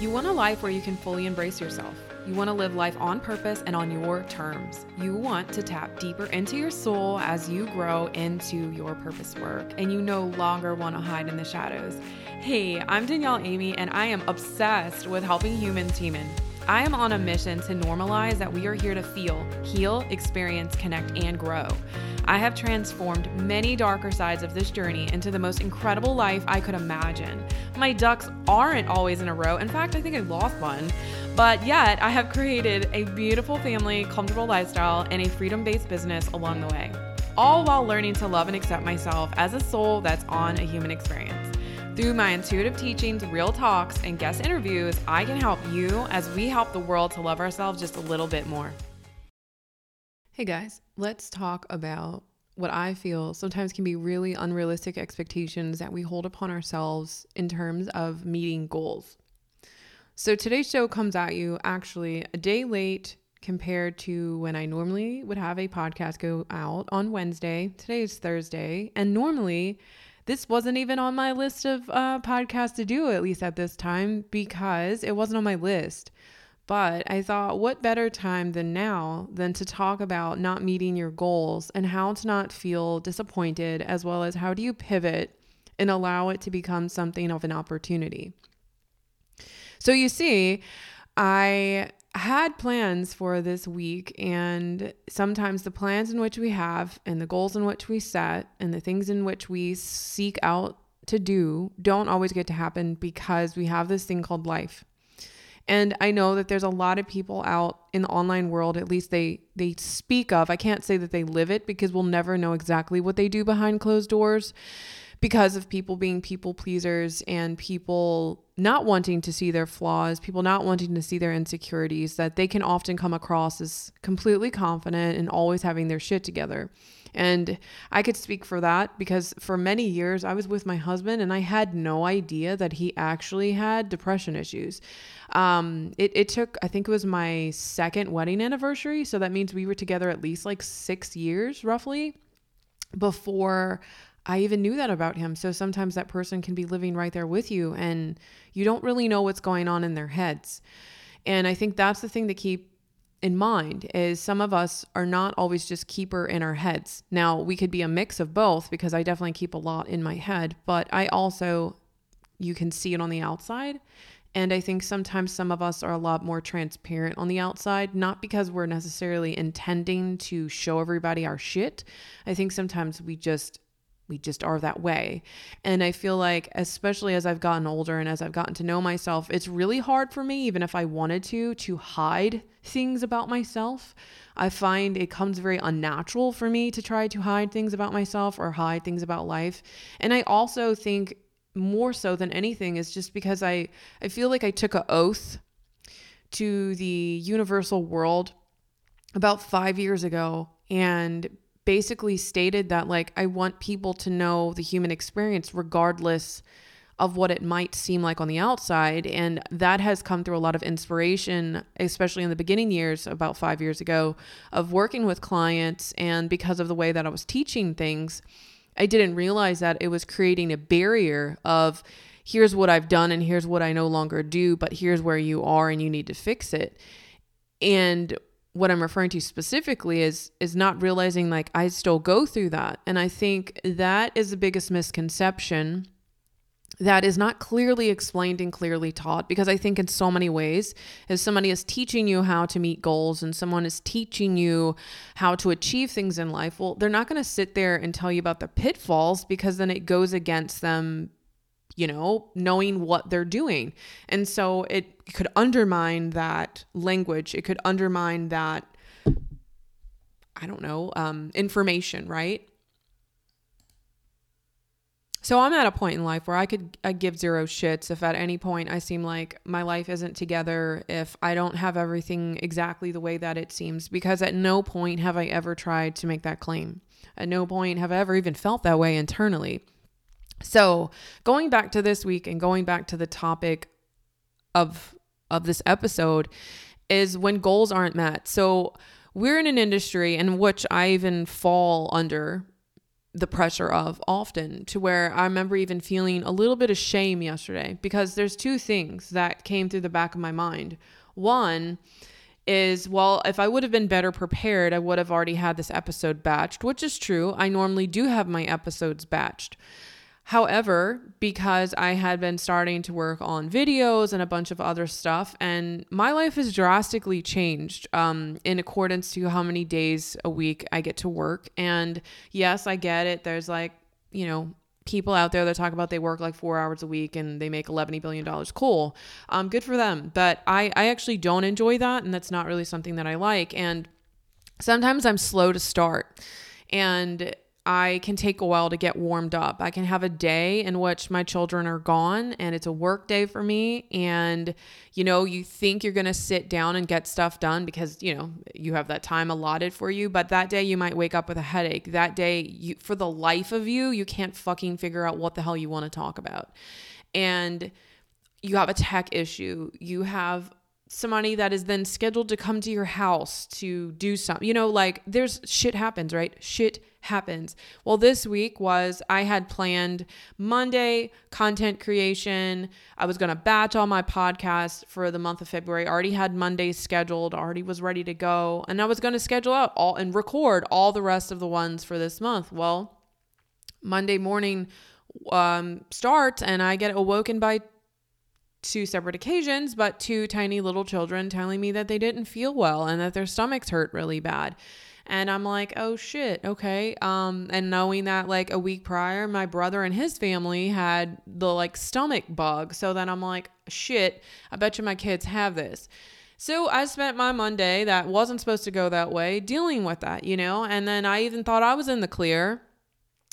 You want a life where you can fully embrace yourself. You want to live life on purpose and on your terms. You want to tap deeper into your soul as you grow into your purpose work, and you no longer want to hide in the shadows. Hey, I'm Danielle Amy, and I am obsessed with helping humans human. I am on a mission to normalize that we are here to feel, heal, experience, connect, and grow. I have transformed many darker sides of this journey into the most incredible life I could imagine. My ducks aren't always in a row. In fact, I think I lost one. But yet, I have created a beautiful family, comfortable lifestyle, and a freedom based business along the way, all while learning to love and accept myself as a soul that's on a human experience. Through my intuitive teachings, real talks, and guest interviews, I can help you as we help the world to love ourselves just a little bit more. Hey guys, let's talk about what I feel sometimes can be really unrealistic expectations that we hold upon ourselves in terms of meeting goals. So today's show comes at you actually a day late compared to when I normally would have a podcast go out on Wednesday. Today is Thursday, and normally this wasn't even on my list of uh, podcasts to do, at least at this time, because it wasn't on my list. But I thought, what better time than now than to talk about not meeting your goals and how to not feel disappointed, as well as how do you pivot and allow it to become something of an opportunity. So you see, I had plans for this week, and sometimes the plans in which we have, and the goals in which we set, and the things in which we seek out to do don't always get to happen because we have this thing called life. And I know that there's a lot of people out in the online world, at least they they speak of. I can't say that they live it because we'll never know exactly what they do behind closed doors because of people being people pleasers and people not wanting to see their flaws, people not wanting to see their insecurities, that they can often come across as completely confident and always having their shit together. And I could speak for that because for many years I was with my husband and I had no idea that he actually had depression issues. Um, it, it took, I think it was my second wedding anniversary. So that means we were together at least like six years roughly before I even knew that about him. So sometimes that person can be living right there with you and you don't really know what's going on in their heads. And I think that's the thing to keep in mind is some of us are not always just keeper in our heads. Now, we could be a mix of both because I definitely keep a lot in my head, but I also you can see it on the outside. And I think sometimes some of us are a lot more transparent on the outside, not because we're necessarily intending to show everybody our shit. I think sometimes we just we just are that way. And I feel like, especially as I've gotten older and as I've gotten to know myself, it's really hard for me, even if I wanted to, to hide things about myself. I find it comes very unnatural for me to try to hide things about myself or hide things about life. And I also think more so than anything is just because I, I feel like I took an oath to the universal world about five years ago. And basically stated that like I want people to know the human experience regardless of what it might seem like on the outside. And that has come through a lot of inspiration especially in the beginning years about 5 years ago of working with clients. And because of the way that I was teaching things I didn't realize that it was creating a barrier of here's what I've done and here's what I no longer do but here's where you are and you need to fix it. And what I'm referring to specifically is is not realizing like I still go through that. And I think that is the biggest misconception that is not clearly explained and clearly taught because I think in so many ways if somebody is teaching you how to meet goals and someone is teaching you how to achieve things in life, well, they're not going to sit there and tell you about the pitfalls because then it goes against them you know, knowing what they're doing. And so it could undermine that language. It could undermine that, I don't know, um, information, right? So I'm at a point in life where I could I give zero shits if at any point I seem like my life isn't together, if I don't have everything exactly the way that it seems, because at no point have I ever tried to make that claim. At no point have I ever even felt that way internally. So, going back to this week and going back to the topic of of this episode is when goals aren't met. So, we're in an industry in which I even fall under the pressure of often to where I remember even feeling a little bit of shame yesterday because there's two things that came through the back of my mind. One is, well, if I would have been better prepared, I would have already had this episode batched, which is true. I normally do have my episodes batched. However, because I had been starting to work on videos and a bunch of other stuff, and my life has drastically changed um, in accordance to how many days a week I get to work. And yes, I get it. There's like, you know, people out there that talk about they work like four hours a week and they make $11 billion. Cool. Um, good for them. But I, I actually don't enjoy that. And that's not really something that I like. And sometimes I'm slow to start. And I can take a while to get warmed up. I can have a day in which my children are gone and it's a work day for me. And, you know, you think you're going to sit down and get stuff done because, you know, you have that time allotted for you. But that day you might wake up with a headache. That day, you, for the life of you, you can't fucking figure out what the hell you want to talk about. And you have a tech issue. You have somebody that is then scheduled to come to your house to do something. You know, like there's shit happens, right? Shit happens. Well, this week was I had planned Monday content creation. I was going to batch all my podcasts for the month of February. I already had Mondays scheduled, already was ready to go, and I was going to schedule out all and record all the rest of the ones for this month. Well, Monday morning um, starts and I get awoken by two separate occasions, but two tiny little children telling me that they didn't feel well and that their stomachs hurt really bad. And I'm like, oh shit, okay. Um, and knowing that like a week prior, my brother and his family had the like stomach bug. So then I'm like, shit, I bet you my kids have this. So I spent my Monday that wasn't supposed to go that way dealing with that, you know? And then I even thought I was in the clear.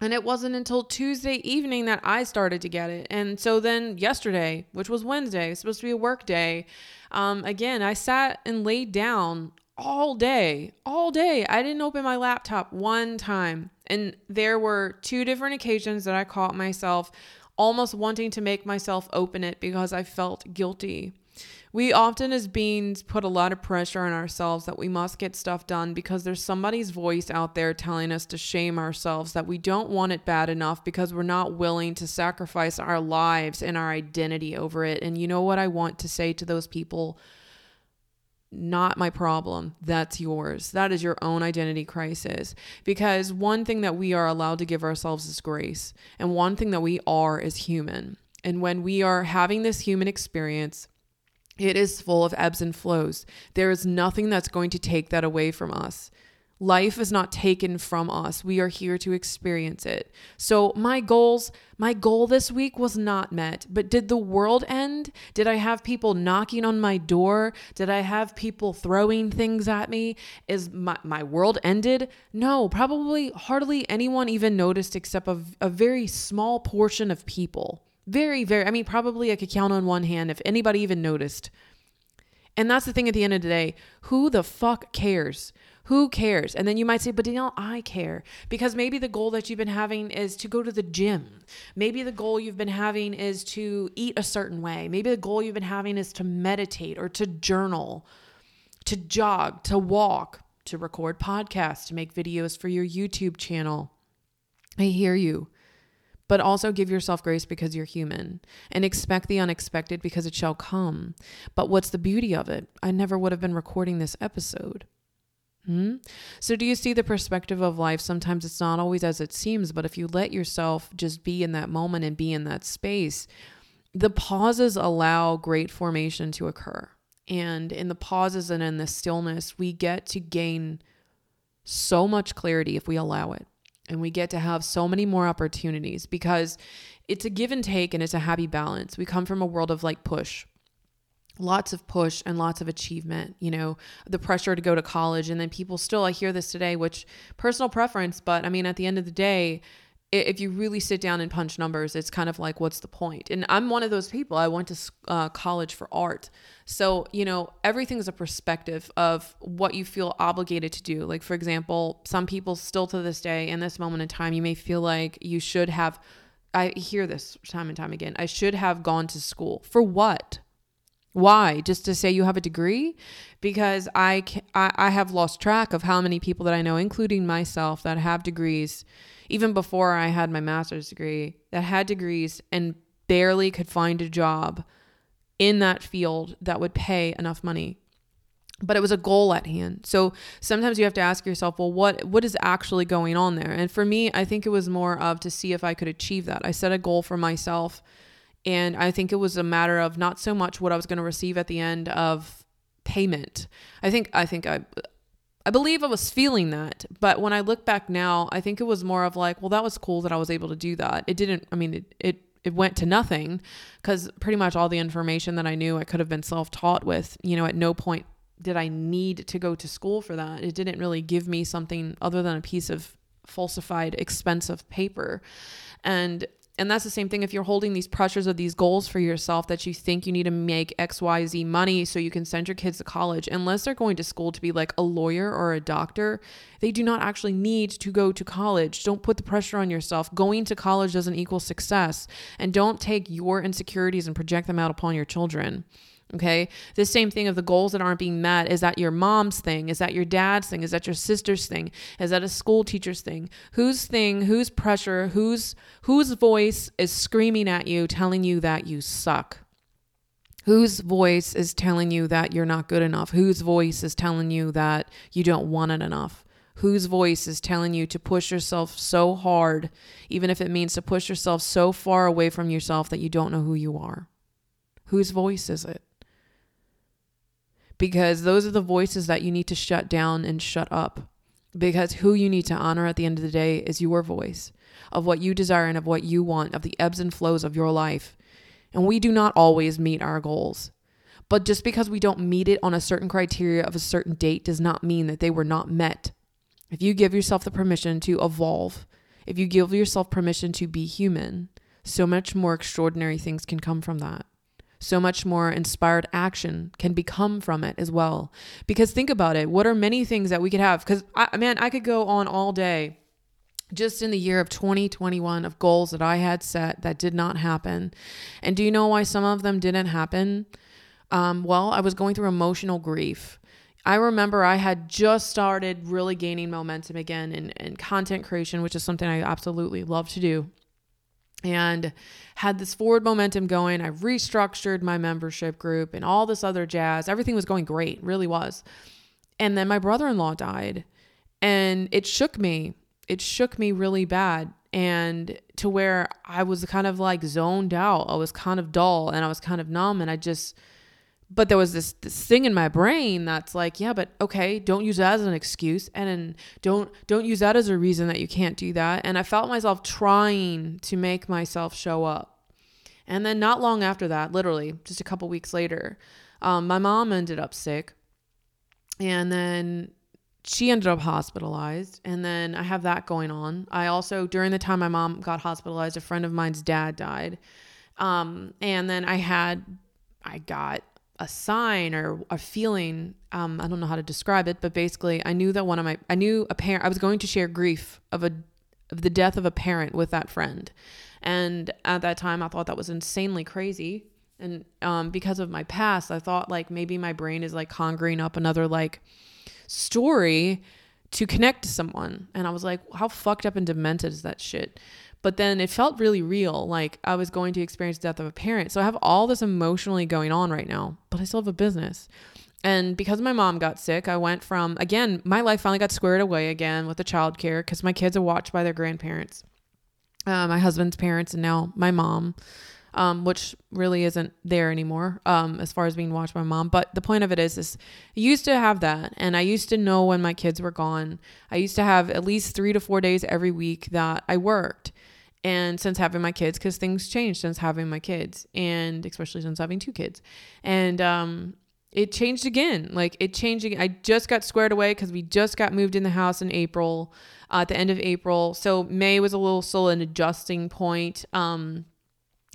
And it wasn't until Tuesday evening that I started to get it. And so then yesterday, which was Wednesday, supposed to be a work day, um, again, I sat and laid down all day, all day. I didn't open my laptop one time. And there were two different occasions that I caught myself almost wanting to make myself open it because I felt guilty. We often, as beings, put a lot of pressure on ourselves that we must get stuff done because there's somebody's voice out there telling us to shame ourselves, that we don't want it bad enough because we're not willing to sacrifice our lives and our identity over it. And you know what I want to say to those people? Not my problem. That's yours. That is your own identity crisis. Because one thing that we are allowed to give ourselves is grace. And one thing that we are is human. And when we are having this human experience, it is full of ebbs and flows. There is nothing that's going to take that away from us. Life is not taken from us. We are here to experience it. So, my goals, my goal this week was not met. But did the world end? Did I have people knocking on my door? Did I have people throwing things at me? Is my, my world ended? No, probably hardly anyone even noticed except a, a very small portion of people. Very, very, I mean, probably I could count on one hand if anybody even noticed. And that's the thing at the end of the day who the fuck cares? Who cares? And then you might say, but Danielle, I care. Because maybe the goal that you've been having is to go to the gym. Maybe the goal you've been having is to eat a certain way. Maybe the goal you've been having is to meditate or to journal, to jog, to walk, to record podcasts, to make videos for your YouTube channel. I hear you. But also give yourself grace because you're human and expect the unexpected because it shall come. But what's the beauty of it? I never would have been recording this episode. Hmm? So, do you see the perspective of life? Sometimes it's not always as it seems, but if you let yourself just be in that moment and be in that space, the pauses allow great formation to occur. And in the pauses and in the stillness, we get to gain so much clarity if we allow it. And we get to have so many more opportunities because it's a give and take and it's a happy balance. We come from a world of like push lots of push and lots of achievement you know the pressure to go to college and then people still i hear this today which personal preference but i mean at the end of the day if you really sit down and punch numbers it's kind of like what's the point? and i'm one of those people i went to uh, college for art. So you know everything's a perspective of what you feel obligated to do. Like for example some people still to this day in this moment in time you may feel like you should have i hear this time and time again i should have gone to school. For what Why? Just to say you have a degree? Because I, I, I have lost track of how many people that I know, including myself, that have degrees, even before I had my master's degree, that had degrees and barely could find a job in that field that would pay enough money but it was a goal at hand. So sometimes you have to ask yourself, well, what what is actually going on there? And for me, I think it was more of to see if I could achieve that. I set a goal for myself, and I think it was a matter of not so much what I was going to receive at the end of payment. I think I think I I believe I was feeling that, but when I look back now, I think it was more of like, well, that was cool that I was able to do that. It didn't. I mean, it it it went to nothing because pretty much all the information that I knew I could have been self taught with. You know, at no point did I need to go to school for that. It didn't really give me something other than a piece of falsified expensive paper. And and that's the same thing if you're holding these pressures of these goals for yourself that you think you need to make XYZ money so you can send your kids to college. Unless they're going to school to be like a lawyer or a doctor, they do not actually need to go to college. Don't put the pressure on yourself. Going to college doesn't equal success. And don't take your insecurities and project them out upon your children. Okay. The same thing of the goals that aren't being met. Is that your mom's thing? Is that your dad's thing? Is that your sister's thing? Is that a school teacher's thing? Whose thing, whose pressure, whose whose voice is screaming at you, telling you that you suck? Whose voice is telling you that you're not good enough? Whose voice is telling you that you don't want it enough? Whose voice is telling you to push yourself so hard, even if it means to push yourself so far away from yourself that you don't know who you are? Whose voice is it? Because those are the voices that you need to shut down and shut up. Because who you need to honor at the end of the day is your voice of what you desire and of what you want, of the ebbs and flows of your life. And we do not always meet our goals. But just because we don't meet it on a certain criteria of a certain date does not mean that they were not met. If you give yourself the permission to evolve, if you give yourself permission to be human, so much more extraordinary things can come from that so much more inspired action can become from it as well. Because think about it, what are many things that we could have? Because, man, I could go on all day just in the year of 2021 of goals that I had set that did not happen. And do you know why some of them didn't happen? Um, well, I was going through emotional grief. I remember I had just started really gaining momentum again in, in content creation, which is something I absolutely love to do and had this forward momentum going. I restructured my membership group and all this other jazz. Everything was going great, really was. And then my brother in law died, and it shook me. It shook me really bad. And to where I was kind of like zoned out. I was kind of dull and I was kind of numb. And I just, but there was this, this thing in my brain that's like yeah but okay don't use that as an excuse and don't don't use that as a reason that you can't do that. And i felt myself trying to make myself show up. And then not long after that literally just a couple weeks later um, my mom ended up sick. And then she ended up hospitalized and then i have that going on. I also during the time my mom got hospitalized a friend of mine's dad died. Um, and then i had i got a sign or a feeling um, i don't know how to describe it but basically i knew that one of my i knew a parent i was going to share grief of a of the death of a parent with that friend. And at that time i thought that was insanely crazy. And um, because of my past i thought like maybe my brain is like conjuring up another like story to connect to someone and i was like how fucked up and demented is that shit but then it felt really real. Like I was going to experience death of a parent. So I have all this emotionally going on right now, but I still have a business. And because my mom got sick, I went from, again, my life finally got squared away again with the childcare because my kids are watched by their grandparents, uh, my husband's parents, and now my mom, um, which really isn't there anymore um, as far as being watched by mom. But the point of it is, is I used to have that. And I used to know when my kids were gone. I used to have at least three to four days every week that I worked and since having my kids because things changed since having my kids and especially since having two kids and um it changed again like it changed again i just got squared away because we just got moved in the house in april uh, at the end of april so may was a little still an adjusting point um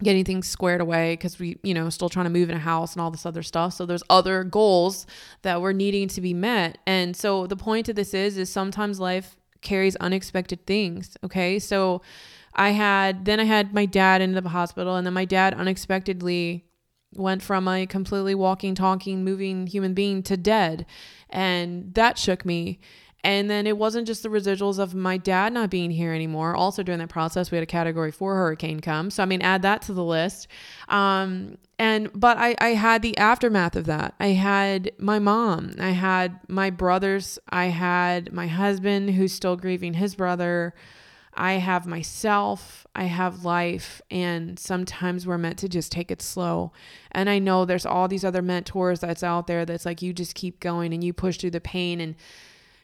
getting things squared away because we you know still trying to move in a house and all this other stuff so there's other goals that were needing to be met and so the point of this is is sometimes life carries unexpected things okay so I had then I had my dad into the hospital, and then my dad unexpectedly went from a completely walking, talking, moving human being to dead. And that shook me. And then it wasn't just the residuals of my dad not being here anymore. Also, during that process, we had a category four hurricane come. So, I mean, add that to the list. Um, and, but I, I had the aftermath of that. I had my mom, I had my brothers, I had my husband who's still grieving his brother. I have myself, I have life, and sometimes we're meant to just take it slow. And I know there's all these other mentors that's out there that's like you just keep going and you push through the pain. And,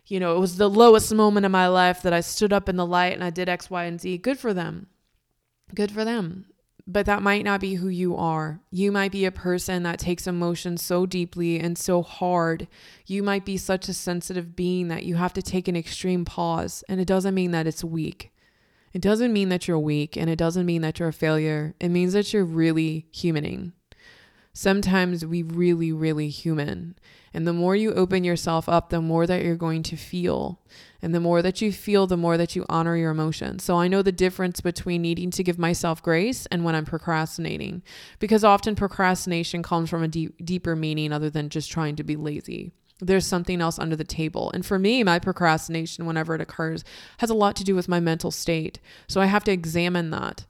you know, it was the lowest moment of my life that I stood up in the light and I did X, Y, and Z. Good for them. Good for them. But that might not be who you are. You might be a person that takes emotion so deeply and so hard. You might be such a sensitive being that you have to take an extreme pause. And it doesn't mean that it's weak. It doesn't mean that you're weak and it doesn't mean that you're a failure. It means that you're really humaning. Sometimes we really, really human. And the more you open yourself up, the more that you're going to feel. And the more that you feel, the more that you honor your emotions. So I know the difference between needing to give myself grace and when I'm procrastinating, because often procrastination comes from a deep, deeper meaning other than just trying to be lazy there's something else under the table. And for me, my procrastination, whenever it occurs, has a lot to do with my mental state. So I have to examine that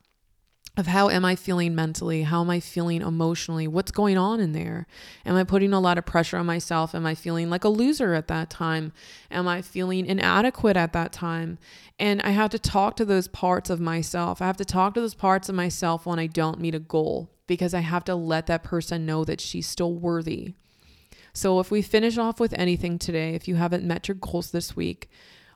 of how am I feeling mentally? How am I feeling emotionally? What's going on in there? Am I putting a lot of pressure on myself? Am I feeling like a loser at that time? Am I feeling inadequate at that time? And I have to talk to those parts of myself. I have to talk to those parts of myself when I don't meet a goal because I have to let that person know that she's still worthy. So if we finish off with anything today, if you haven't met your goals this week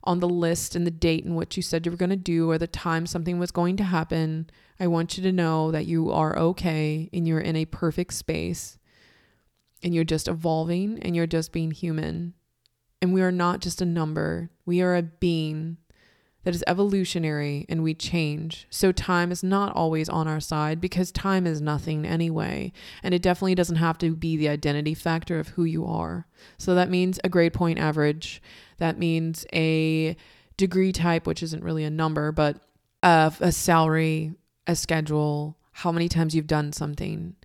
on the list and the date and what you said you were going to do or the time something was going to happen, I want you to know that you are okay and you're in a perfect space and you're just evolving and you're just being human. And we are not just a number, we are a being that is evolutionary and we change. So time is not always on our side because time is nothing anyway. And it definitely doesn't have to be the identity factor of who you are. So that means a grade point average. That means a degree type, which isn't really a number, but uh, a salary, a schedule, how many times you've done something.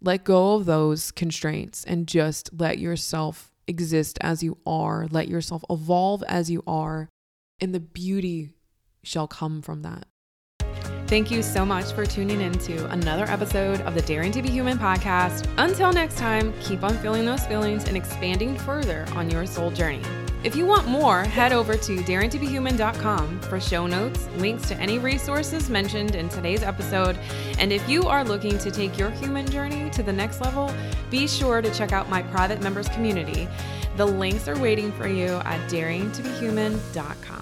Let go of those constraints and just let yourself exist as you are. Let yourself evolve as you are and the beauty shall come from that. Thank you so much for tuning in to another episode of the Daring to Be Human podcast. Until next time, keep on feeling those feelings and expanding further on your soul journey. If you want more, head over to daringtobehuman.com for show notes, links to any resources mentioned in today's episode. And if you are looking to take your human journey to the next level, be sure to check out my private members community. The links are waiting for you at daringtobehuman.com.